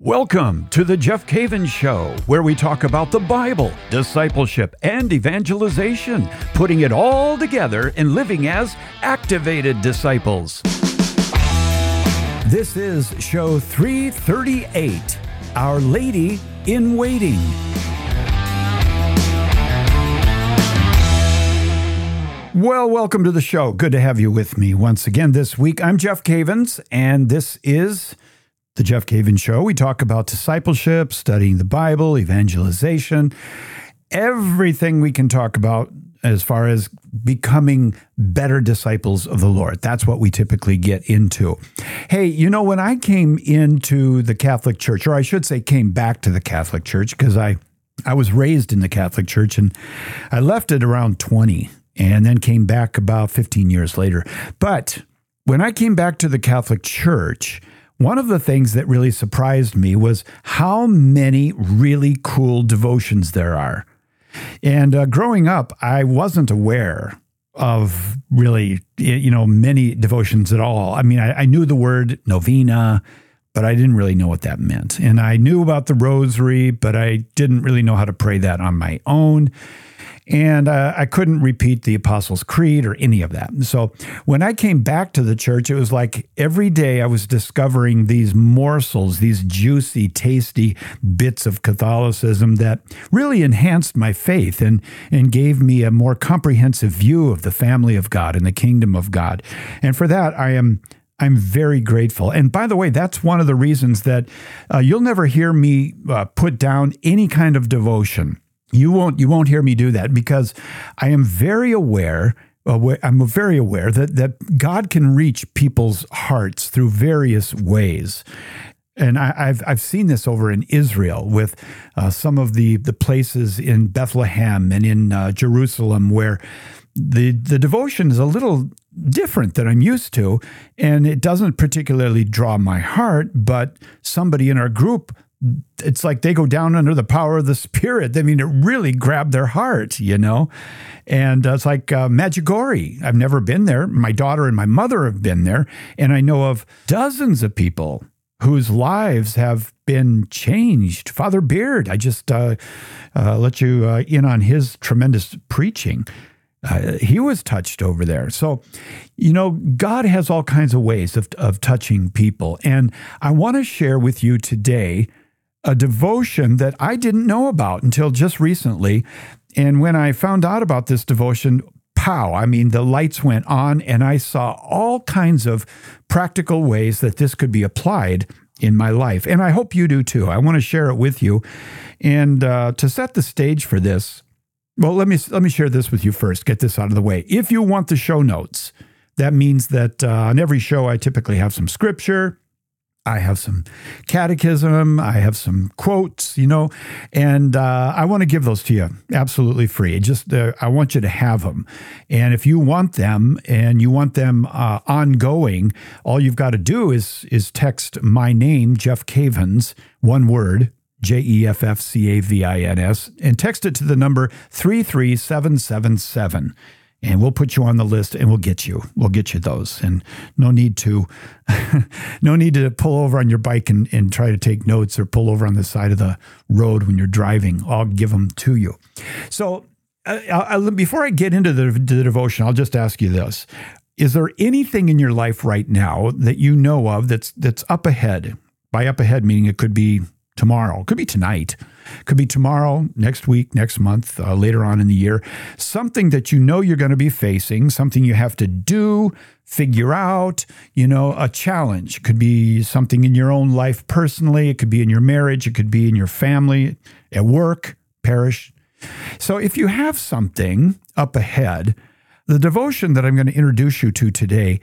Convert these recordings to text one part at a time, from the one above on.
Welcome to the Jeff Cavins Show, where we talk about the Bible, discipleship, and evangelization, putting it all together and living as activated disciples. This is show 338 Our Lady in Waiting. Well, welcome to the show. Good to have you with me once again this week. I'm Jeff Cavins, and this is the Jeff Cavins Show. We talk about discipleship, studying the Bible, evangelization, everything we can talk about as far as becoming better disciples of the Lord. That's what we typically get into. Hey, you know, when I came into the Catholic Church, or I should say came back to the Catholic Church, because I, I was raised in the Catholic Church and I left it around 20 and then came back about 15 years later. But when I came back to the Catholic Church, one of the things that really surprised me was how many really cool devotions there are. And uh, growing up, I wasn't aware of really, you know, many devotions at all. I mean, I, I knew the word novena, but I didn't really know what that meant. And I knew about the rosary, but I didn't really know how to pray that on my own. And uh, I couldn't repeat the Apostles' Creed or any of that. So when I came back to the church, it was like every day I was discovering these morsels, these juicy, tasty bits of Catholicism that really enhanced my faith and, and gave me a more comprehensive view of the family of God and the kingdom of God. And for that, I am. I'm very grateful. And by the way, that's one of the reasons that uh, you'll never hear me uh, put down any kind of devotion you won't you won't hear me do that because I am very aware I'm very aware that that God can reach people's hearts through various ways. And I, have I've seen this over in Israel with uh, some of the the places in Bethlehem and in uh, Jerusalem where the the devotion is a little different than I'm used to, and it doesn't particularly draw my heart. But somebody in our group it's like they go down under the power of the spirit. I mean, it really grabbed their heart, you know? And uh, it's like uh. I've never been there. My daughter and my mother have been there. And I know of dozens of people whose lives have been changed. Father Beard, I just uh, uh let you uh, in on his tremendous preaching. Uh, he was touched over there. So, you know, God has all kinds of ways of, of touching people. And I want to share with you today a devotion that I didn't know about until just recently. And when I found out about this devotion, pow, I mean, the lights went on, and I saw all kinds of practical ways that this could be applied in my life. And I hope you do too. I want to share it with you. And uh, to set the stage for this, well, let me let me share this with you first. Get this out of the way. If you want the show notes, that means that uh, on every show I typically have some scripture, I have some catechism, I have some quotes, you know, and uh, I want to give those to you absolutely free. Just uh, I want you to have them, and if you want them and you want them uh, ongoing, all you've got to do is is text my name, Jeff Cavins, one word. J E F F C A V I N S, and text it to the number 33777 and we'll put you on the list and we'll get you. We'll get you those. And no need to no need to pull over on your bike and, and try to take notes or pull over on the side of the road when you're driving. I'll give them to you. So uh, I, before i get into the, the devotion i'll just ask you this. Is there anything in your life right now that you know of that's that's up ahead? By up ahead meaning it could be tomorrow, it could be tonight, could be tomorrow, next week, next month, uh, later on in the year. Something that you know you're going to be facing, something you have to do, figure out, you know, a challenge. It could be something in your own life personally, it could be in your marriage, it could be in your family, at work, parish. So if you have something up ahead, the devotion that I'm going to introduce you to today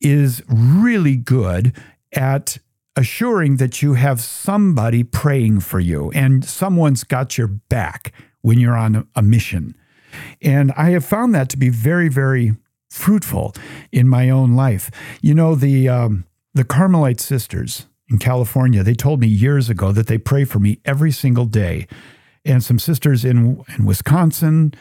is really good at assuring that you have somebody praying for you and someone's got your back when you're on a mission. And I have found that to be very, very fruitful in my own life. You know, the um, the Carmelite sisters in California, they told me years ago that they pray for me every single day. And some sisters in, in Wisconsin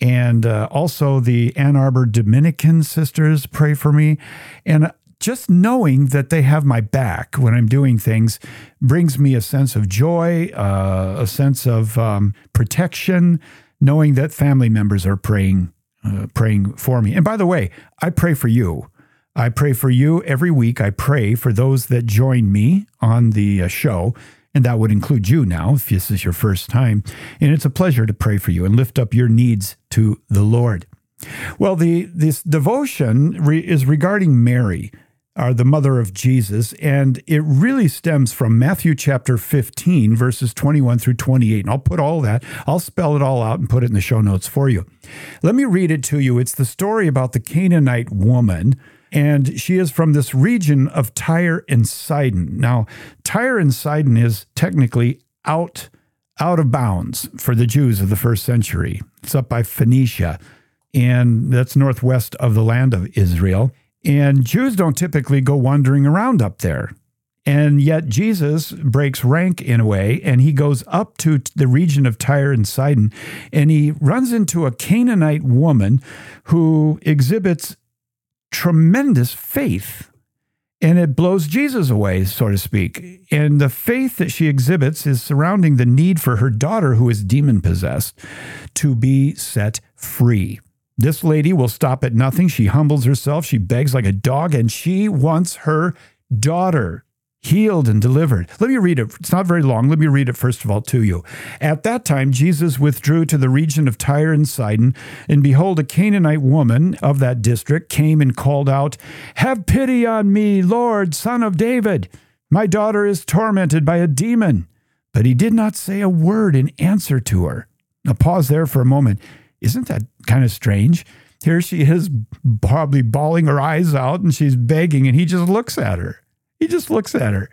and uh, also the Ann Arbor Dominican sisters pray for me. And just knowing that they have my back when I'm doing things brings me a sense of joy, uh, a sense of um, protection, knowing that family members are praying, uh, praying for me. And by the way, I pray for you. I pray for you every week. I pray for those that join me on the uh, show. And that would include you now, if this is your first time. And it's a pleasure to pray for you and lift up your needs to the Lord. Well, the this devotion re, is regarding Mary, uh, the mother of Jesus, and it really stems from Matthew chapter 15, verses 21 through 28. And I'll put all that, I'll spell it all out and put it in the show notes for you. Let me read it to you. It's the story about the Canaanite woman and she is from this region of Tyre and Sidon. Now, Tyre and Sidon is technically out out of bounds for the Jews of the first century. It's up by Phoenicia and that's northwest of the land of Israel. And Jews don't typically go wandering around up there. And yet Jesus breaks rank in a way, and he goes up to the region of Tyre and Sidon, and he runs into a Canaanite woman who exhibits tremendous faith. And it blows Jesus away, so to speak. And the faith that she exhibits is surrounding the need for her daughter, who is demon possessed, to be set free. This lady will stop at nothing. She humbles herself. She begs like a dog, and she wants her daughter healed and delivered. Let me read it. It's not very long. Let me read it first of all to you. At that time, Jesus withdrew to the region of Tyre and Sidon, and behold, a Canaanite woman of that district came and called out, Have pity on me, Lord, son of David. My daughter is tormented by a demon. But he did not say a word in answer to her. Now, pause there for a moment. Isn't that kind of strange? Here she is, probably bawling her eyes out, and she's begging, and he just looks at her. He just looks at her,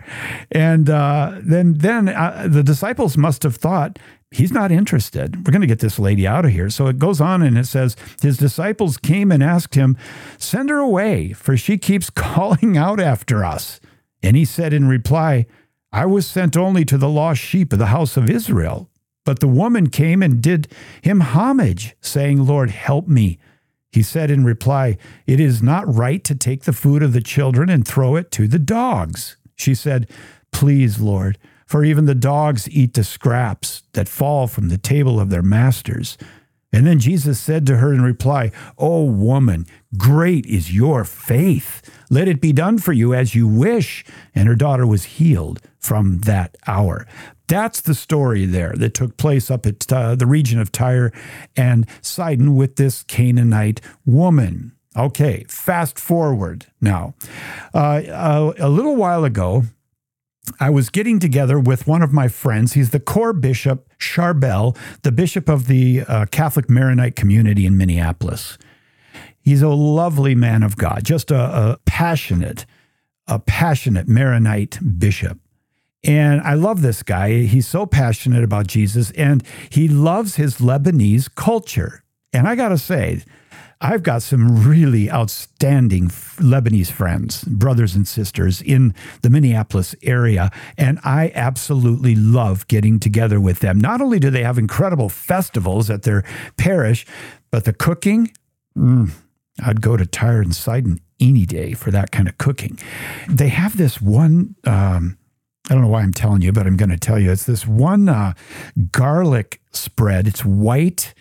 and uh, then then uh, the disciples must have thought he's not interested. We're going to get this lady out of here. So it goes on, and it says his disciples came and asked him, "Send her away, for she keeps calling out after us." And he said in reply, "I was sent only to the lost sheep of the house of Israel." But the woman came and did him homage, saying, Lord, help me. He said in reply, It is not right to take the food of the children and throw it to the dogs. She said, Please, Lord, for even the dogs eat the scraps that fall from the table of their masters. And then Jesus said to her in reply, O woman, great is your faith. Let it be done for you as you wish. And her daughter was healed from that hour. That's the story there that took place up at uh, the region of Tyre and Sidon with this Canaanite woman. Okay, fast forward now. Uh, a, a little while ago, I was getting together with one of my friends. He's the chorbishop, Charbel, the bishop of the uh, Catholic Maronite community in Minneapolis. He's a lovely man of God, just a, a passionate, a passionate Maronite bishop. And I love this guy. He's so passionate about Jesus and he loves his Lebanese culture. And I got to say, I've got some really outstanding Lebanese friends, brothers and sisters in the Minneapolis area, and I absolutely love getting together with them. Not only do they have incredible festivals at their parish, but the cooking, mm, I'd go to Tyre and Sidon any day for that kind of cooking. They have this one. Um, I don't know why I'm telling you, but I'm going to tell you. It's this one uh, garlic spread. It's white.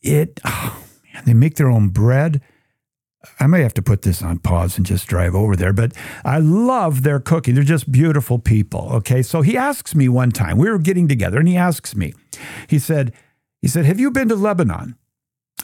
It oh, man, they make their own bread. I may have to put this on pause and just drive over there, but I love their cooking. They're just beautiful people. Okay, so he asks me one time. We were getting together, and he asks me. He said, "He said, have you been to Lebanon?"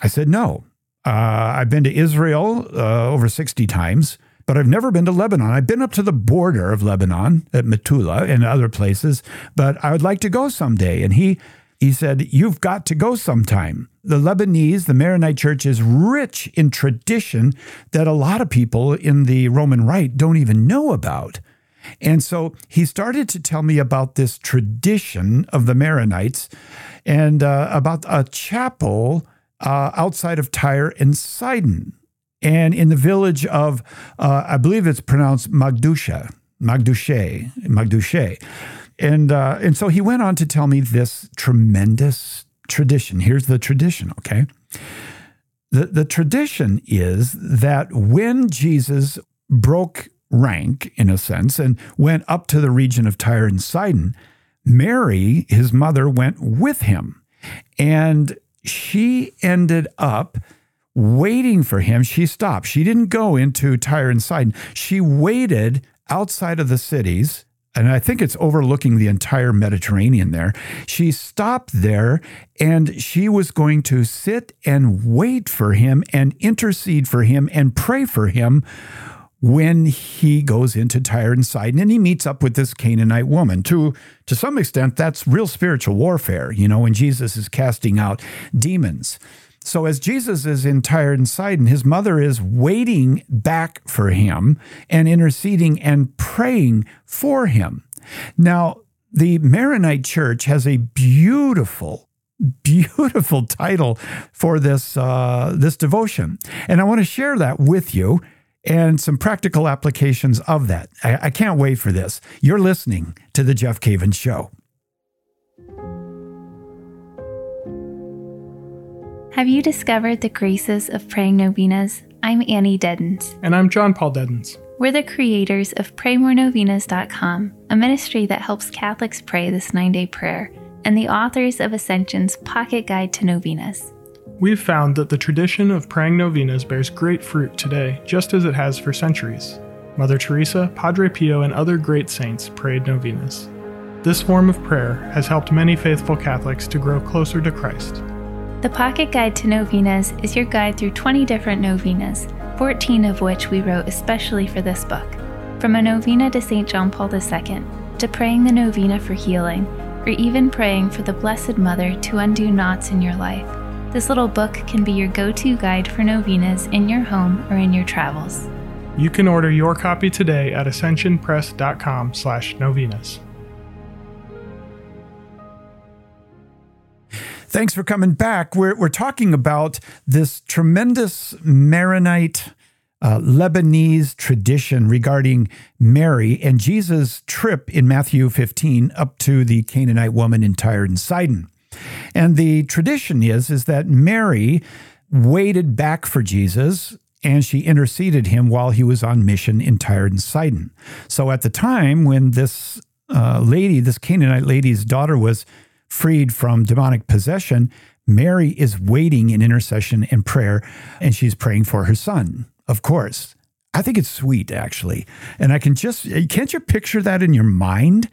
I said, "No. Uh, I've been to Israel uh, over sixty times." But I've never been to Lebanon. I've been up to the border of Lebanon at Metula and other places, but I would like to go someday. And he he said, You've got to go sometime. The Lebanese, the Maronite church, is rich in tradition that a lot of people in the Roman Rite don't even know about. And so he started to tell me about this tradition of the Maronites and uh, about a chapel uh, outside of Tyre and Sidon and in the village of, uh, I believe it's pronounced Magdusha, Magdushe, Magdushe. And, uh, and so he went on to tell me this tremendous tradition. Here's the tradition, okay? The, the tradition is that when Jesus broke rank, in a sense, and went up to the region of Tyre and Sidon, Mary, his mother, went with him. And she ended up waiting for him. She stopped. She didn't go into Tyre and Sidon. She waited outside of the cities and I think it's overlooking the entire Mediterranean there. She stopped there and she was going to sit and wait for him and intercede for him and pray for him when he goes into Tyre and Sidon and he meets up with this Canaanite woman. To, to some extent, that's real spiritual warfare, you know, when Jesus is casting out demons. So, as Jesus is in Tyre and Sidon, his mother is waiting back for him and interceding and praying for him. Now, the Maronite Church has a beautiful, beautiful title for this uh, this devotion, and I want to share that with you and some practical applications of that. I, I can't wait for this. You're listening to the Jeff Cavins Show. Have you discovered the graces of praying novenas? I'm Annie Deddens. And I'm John Paul Deddens. We're the creators of PrayMoreNovenas.com, a ministry that helps Catholics pray this nine day prayer, and the authors of Ascension's Pocket Guide to Novenas. We've found that the tradition of praying novenas bears great fruit today, just as it has for centuries. Mother Teresa, Padre Pio, and other great saints prayed novenas. This form of prayer has helped many faithful Catholics to grow closer to Christ. The Pocket Guide to Novenas is your guide through 20 different novenas, 14 of which we wrote especially for this book. From a novena to St. John Paul II, to praying the novena for healing, or even praying for the Blessed Mother to undo knots in your life. This little book can be your go to guide for novenas in your home or in your travels. You can order your copy today at ascensionpress.com/slash Thanks for coming back. We're, we're talking about this tremendous Maronite uh, Lebanese tradition regarding Mary and Jesus' trip in Matthew 15 up to the Canaanite woman in Tyre and Sidon. And the tradition is, is that Mary waited back for Jesus and she interceded him while he was on mission in Tyre and Sidon. So at the time when this uh, lady, this Canaanite lady's daughter was freed from demonic possession, Mary is waiting in intercession and prayer, and she's praying for her son, of course. I think it's sweet, actually. And I can just, can't you picture that in your mind?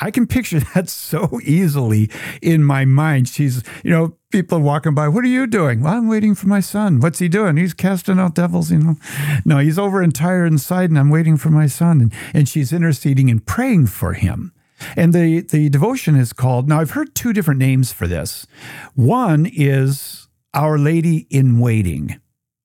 I can picture that so easily in my mind. She's, you know, people walking by, what are you doing? Well, I'm waiting for my son. What's he doing? He's casting out devils, you know. No, he's over in Tyre and Sidon. I'm waiting for my son. And, and she's interceding and praying for him. And the, the devotion is called, now I've heard two different names for this. One is Our Lady in Waiting.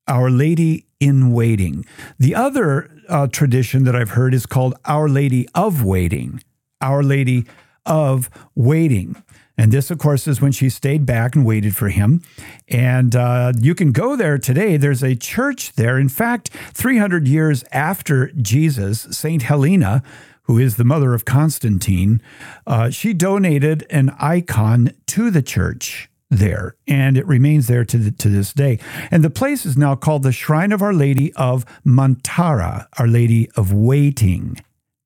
Our Lady in Waiting. The other uh, tradition that I've heard is called Our Lady of Waiting. Our Lady of Waiting. And this, of course, is when she stayed back and waited for him. And uh, you can go there today. There's a church there. In fact, 300 years after Jesus, St. Helena who is the mother of Constantine, uh, she donated an icon to the church there, and it remains there to, the, to this day. And the place is now called the Shrine of Our Lady of Mantara, Our Lady of Waiting.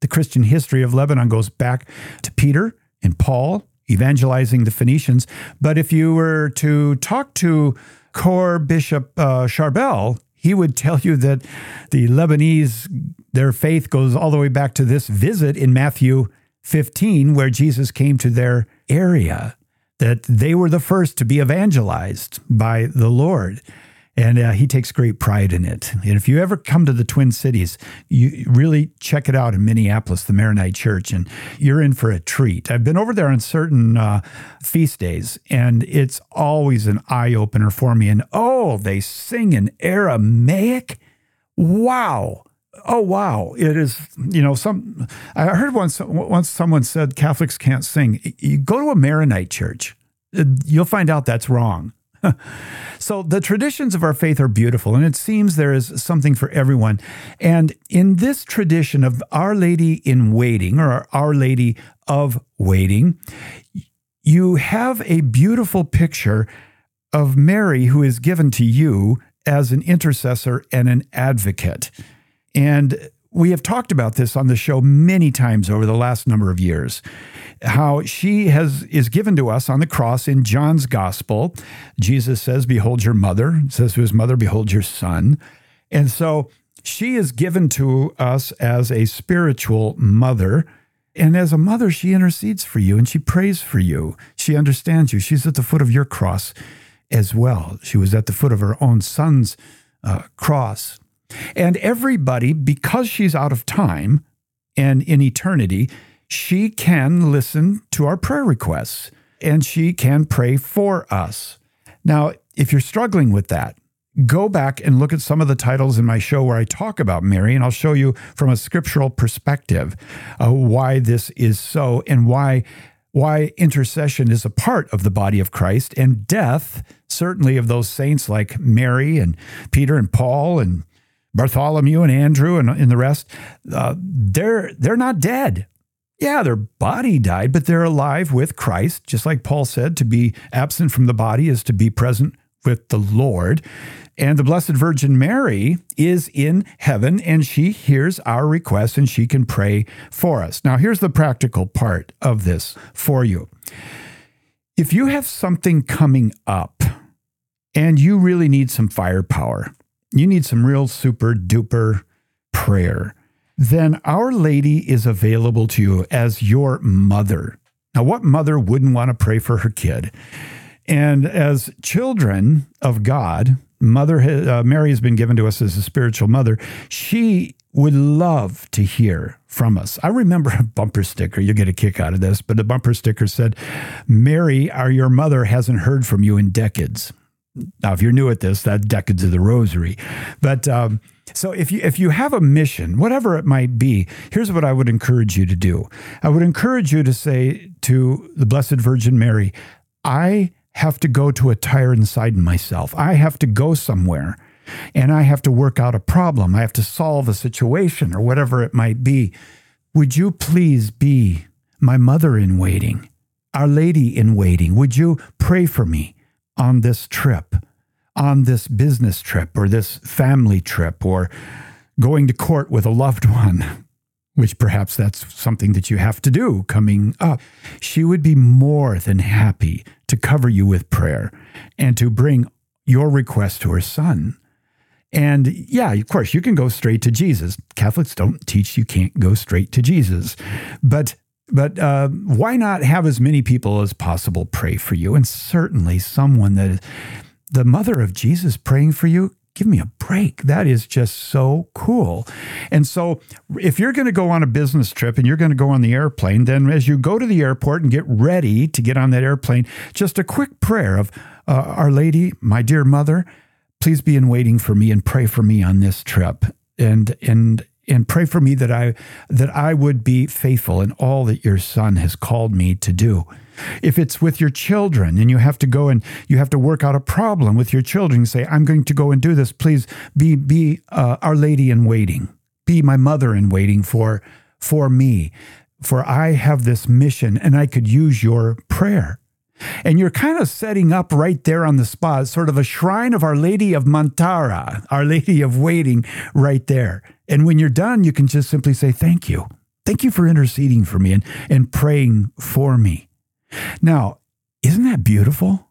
The Christian history of Lebanon goes back to Peter and Paul evangelizing the Phoenicians. But if you were to talk to chorbishop uh, Charbel, he would tell you that the Lebanese, their faith goes all the way back to this visit in Matthew 15, where Jesus came to their area, that they were the first to be evangelized by the Lord. And uh, he takes great pride in it. And if you ever come to the Twin Cities, you really check it out in Minneapolis, the Maronite Church, and you're in for a treat. I've been over there on certain uh, feast days, and it's always an eye opener for me. And oh, they sing in Aramaic. Wow. Oh wow! It is you know some. I heard once once someone said Catholics can't sing. You go to a Maronite church, uh, you'll find out that's wrong. so the traditions of our faith are beautiful, and it seems there is something for everyone. And in this tradition of Our Lady in Waiting, or Our Lady of Waiting, you have a beautiful picture of Mary who is given to you as an intercessor and an advocate. And we have talked about this on the show many times over the last number of years how she has is given to us on the cross in John's gospel. Jesus says behold your mother says to his mother behold your son. And so she is given to us as a spiritual mother. And as a mother she intercedes for you and she prays for you. She understands you. She's at the foot of your cross as well. She was at the foot of her own son's uh, cross and everybody, because she's out of time and in eternity, she can listen to our prayer requests and she can pray for us. Now, if you're struggling with that, go back and look at some of the titles in my show where I talk about Mary, and I'll show you from a scriptural perspective uh, why this is so and why why intercession is a part of the body of Christ and death certainly of those saints like Mary and Peter and Paul and Bartholomew and Andrew and, and the rest, uh, they're they're not dead. Yeah, their body died, but they're alive with Christ, just like Paul said, to be absent from the body is to be present with the Lord. And the Blessed Virgin Mary is in heaven and she hears our requests and she can pray for us. Now, here's the practical part of this for you. If you have something coming up and you really need some firepower, you need some real super duper prayer, then Our Lady is available to you as your mother. Now, what mother wouldn't want to pray for her kid? And as children of God, Mother uh, Mary has been given to us as a spiritual mother. She would love to hear from us. I remember a bumper sticker. You'll get a kick out of this, but the bumper sticker said, "Mary, our your mother hasn't heard from you in decades." Now, if you're new at this, that decades of the rosary. But um, so if you if you have a mission, whatever it might be, here's what I would encourage you to do. I would encourage you to say to the Blessed Virgin Mary, I have to go to a Tyre and Sidon myself. I have to go somewhere and I have to work out a problem. I have to solve a situation or whatever it might be. Would you please be my mother in waiting, Our Lady in waiting? Would you pray for me? On this trip, on this business trip or this family trip or going to court with a loved one, which perhaps that's something that you have to do coming up. She would be more than happy to cover you with prayer and to bring your request to her son. And yeah, of course, you can go straight to Jesus. Catholics don't teach you can't go straight to Jesus. But but uh, why not have as many people as possible pray for you? And certainly someone that is the mother of Jesus praying for you, give me a break. That is just so cool. And so, if you're going to go on a business trip and you're going to go on the airplane, then as you go to the airport and get ready to get on that airplane, just a quick prayer of uh, Our Lady, my dear mother, please be in waiting for me and pray for me on this trip. And and and pray for me that I that I would be faithful in all that your son has called me to do. If it's with your children and you have to go and you have to work out a problem with your children, say, "I'm going to go and do this. Please be be uh, Our Lady in waiting. Be my mother in waiting for for me, for I have this mission and I could use your prayer." And you're kind of setting up right there on the spot, sort of a shrine of Our Lady of Mantara, Our Lady of Waiting, right there. And when you're done, you can just simply say, Thank you. Thank you for interceding for me and, and praying for me. Now, isn't that beautiful?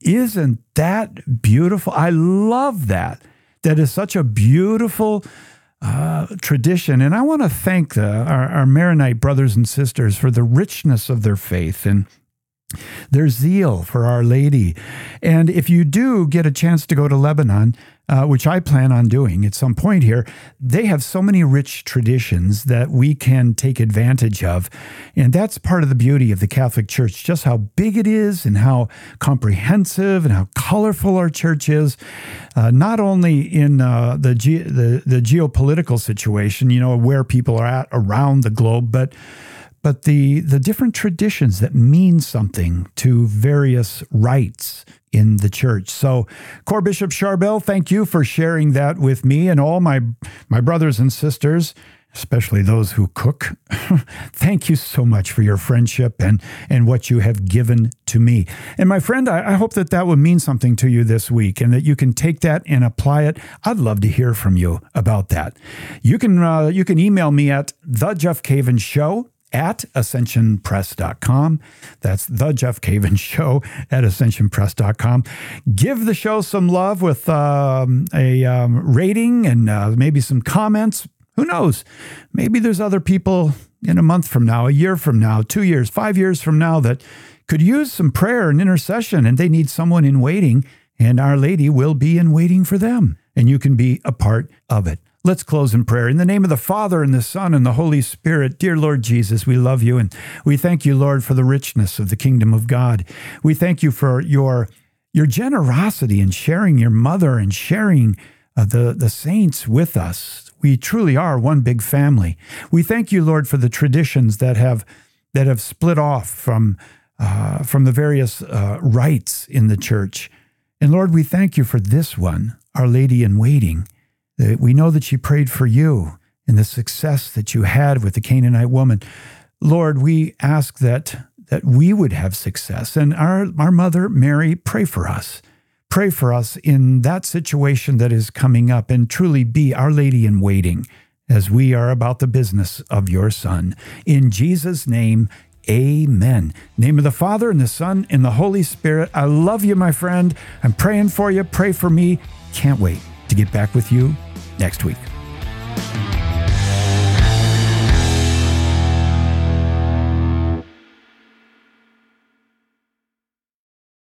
Isn't that beautiful? I love that. That is such a beautiful uh, tradition. And I want to thank the, our, our Maronite brothers and sisters for the richness of their faith and their zeal for Our Lady. And if you do get a chance to go to Lebanon, uh, which I plan on doing at some point here, they have so many rich traditions that we can take advantage of. And that's part of the beauty of the Catholic Church, just how big it is and how comprehensive and how colorful our church is, uh, not only in uh, the, ge- the, the geopolitical situation, you know, where people are at around the globe, but but the the different traditions that mean something to various rites in the church. So, Chorbishop Charbel, thank you for sharing that with me and all my my brothers and sisters. especially those who cook. Thank you so much for your friendship and, and what you have given to me. And my friend, I, I, hope that that will mean something to you this week and that you can take that and apply it. I'd love to hear from you about that. You can, uh, you can email me at the Jeff Cavins Show at ascensionpress.com. That's the Jeff Cavins Show at ascensionpress.com. Give the show some love with um, a um, rating and uh, maybe some comments. Who knows? Maybe there's other people in a month from now, a year from now, two years, five years from now that could use some prayer and intercession and they need someone in waiting, and Our Lady will be in waiting for them. And you can be a part of it. Let's close in prayer. In the name of the Father, and the Son, and the Holy Spirit, dear Lord Jesus, we love you and we thank you, Lord, for the richness of the kingdom of God. We thank you for your, your generosity in sharing your mother and sharing uh, the, the saints with us we truly are one big family. We thank you, Lord, for the traditions that have that have split off from uh, from the various uh, rites in the church. And Lord, we thank you for this one, Our Lady in Waiting. Uh, we know that she prayed for you and the success that you had with the Canaanite woman. Lord, we ask that that we would have success. And our, our mother, Mary, pray for us pray for us in that situation that is coming up and truly be Our Lady in waiting as we are about the business of your Son. In Jesus' name, Amen. Name of the Father and the Son and the Holy Spirit. I love you, my friend. I'm praying for you. Pray for me. Can't wait to get back with you next week.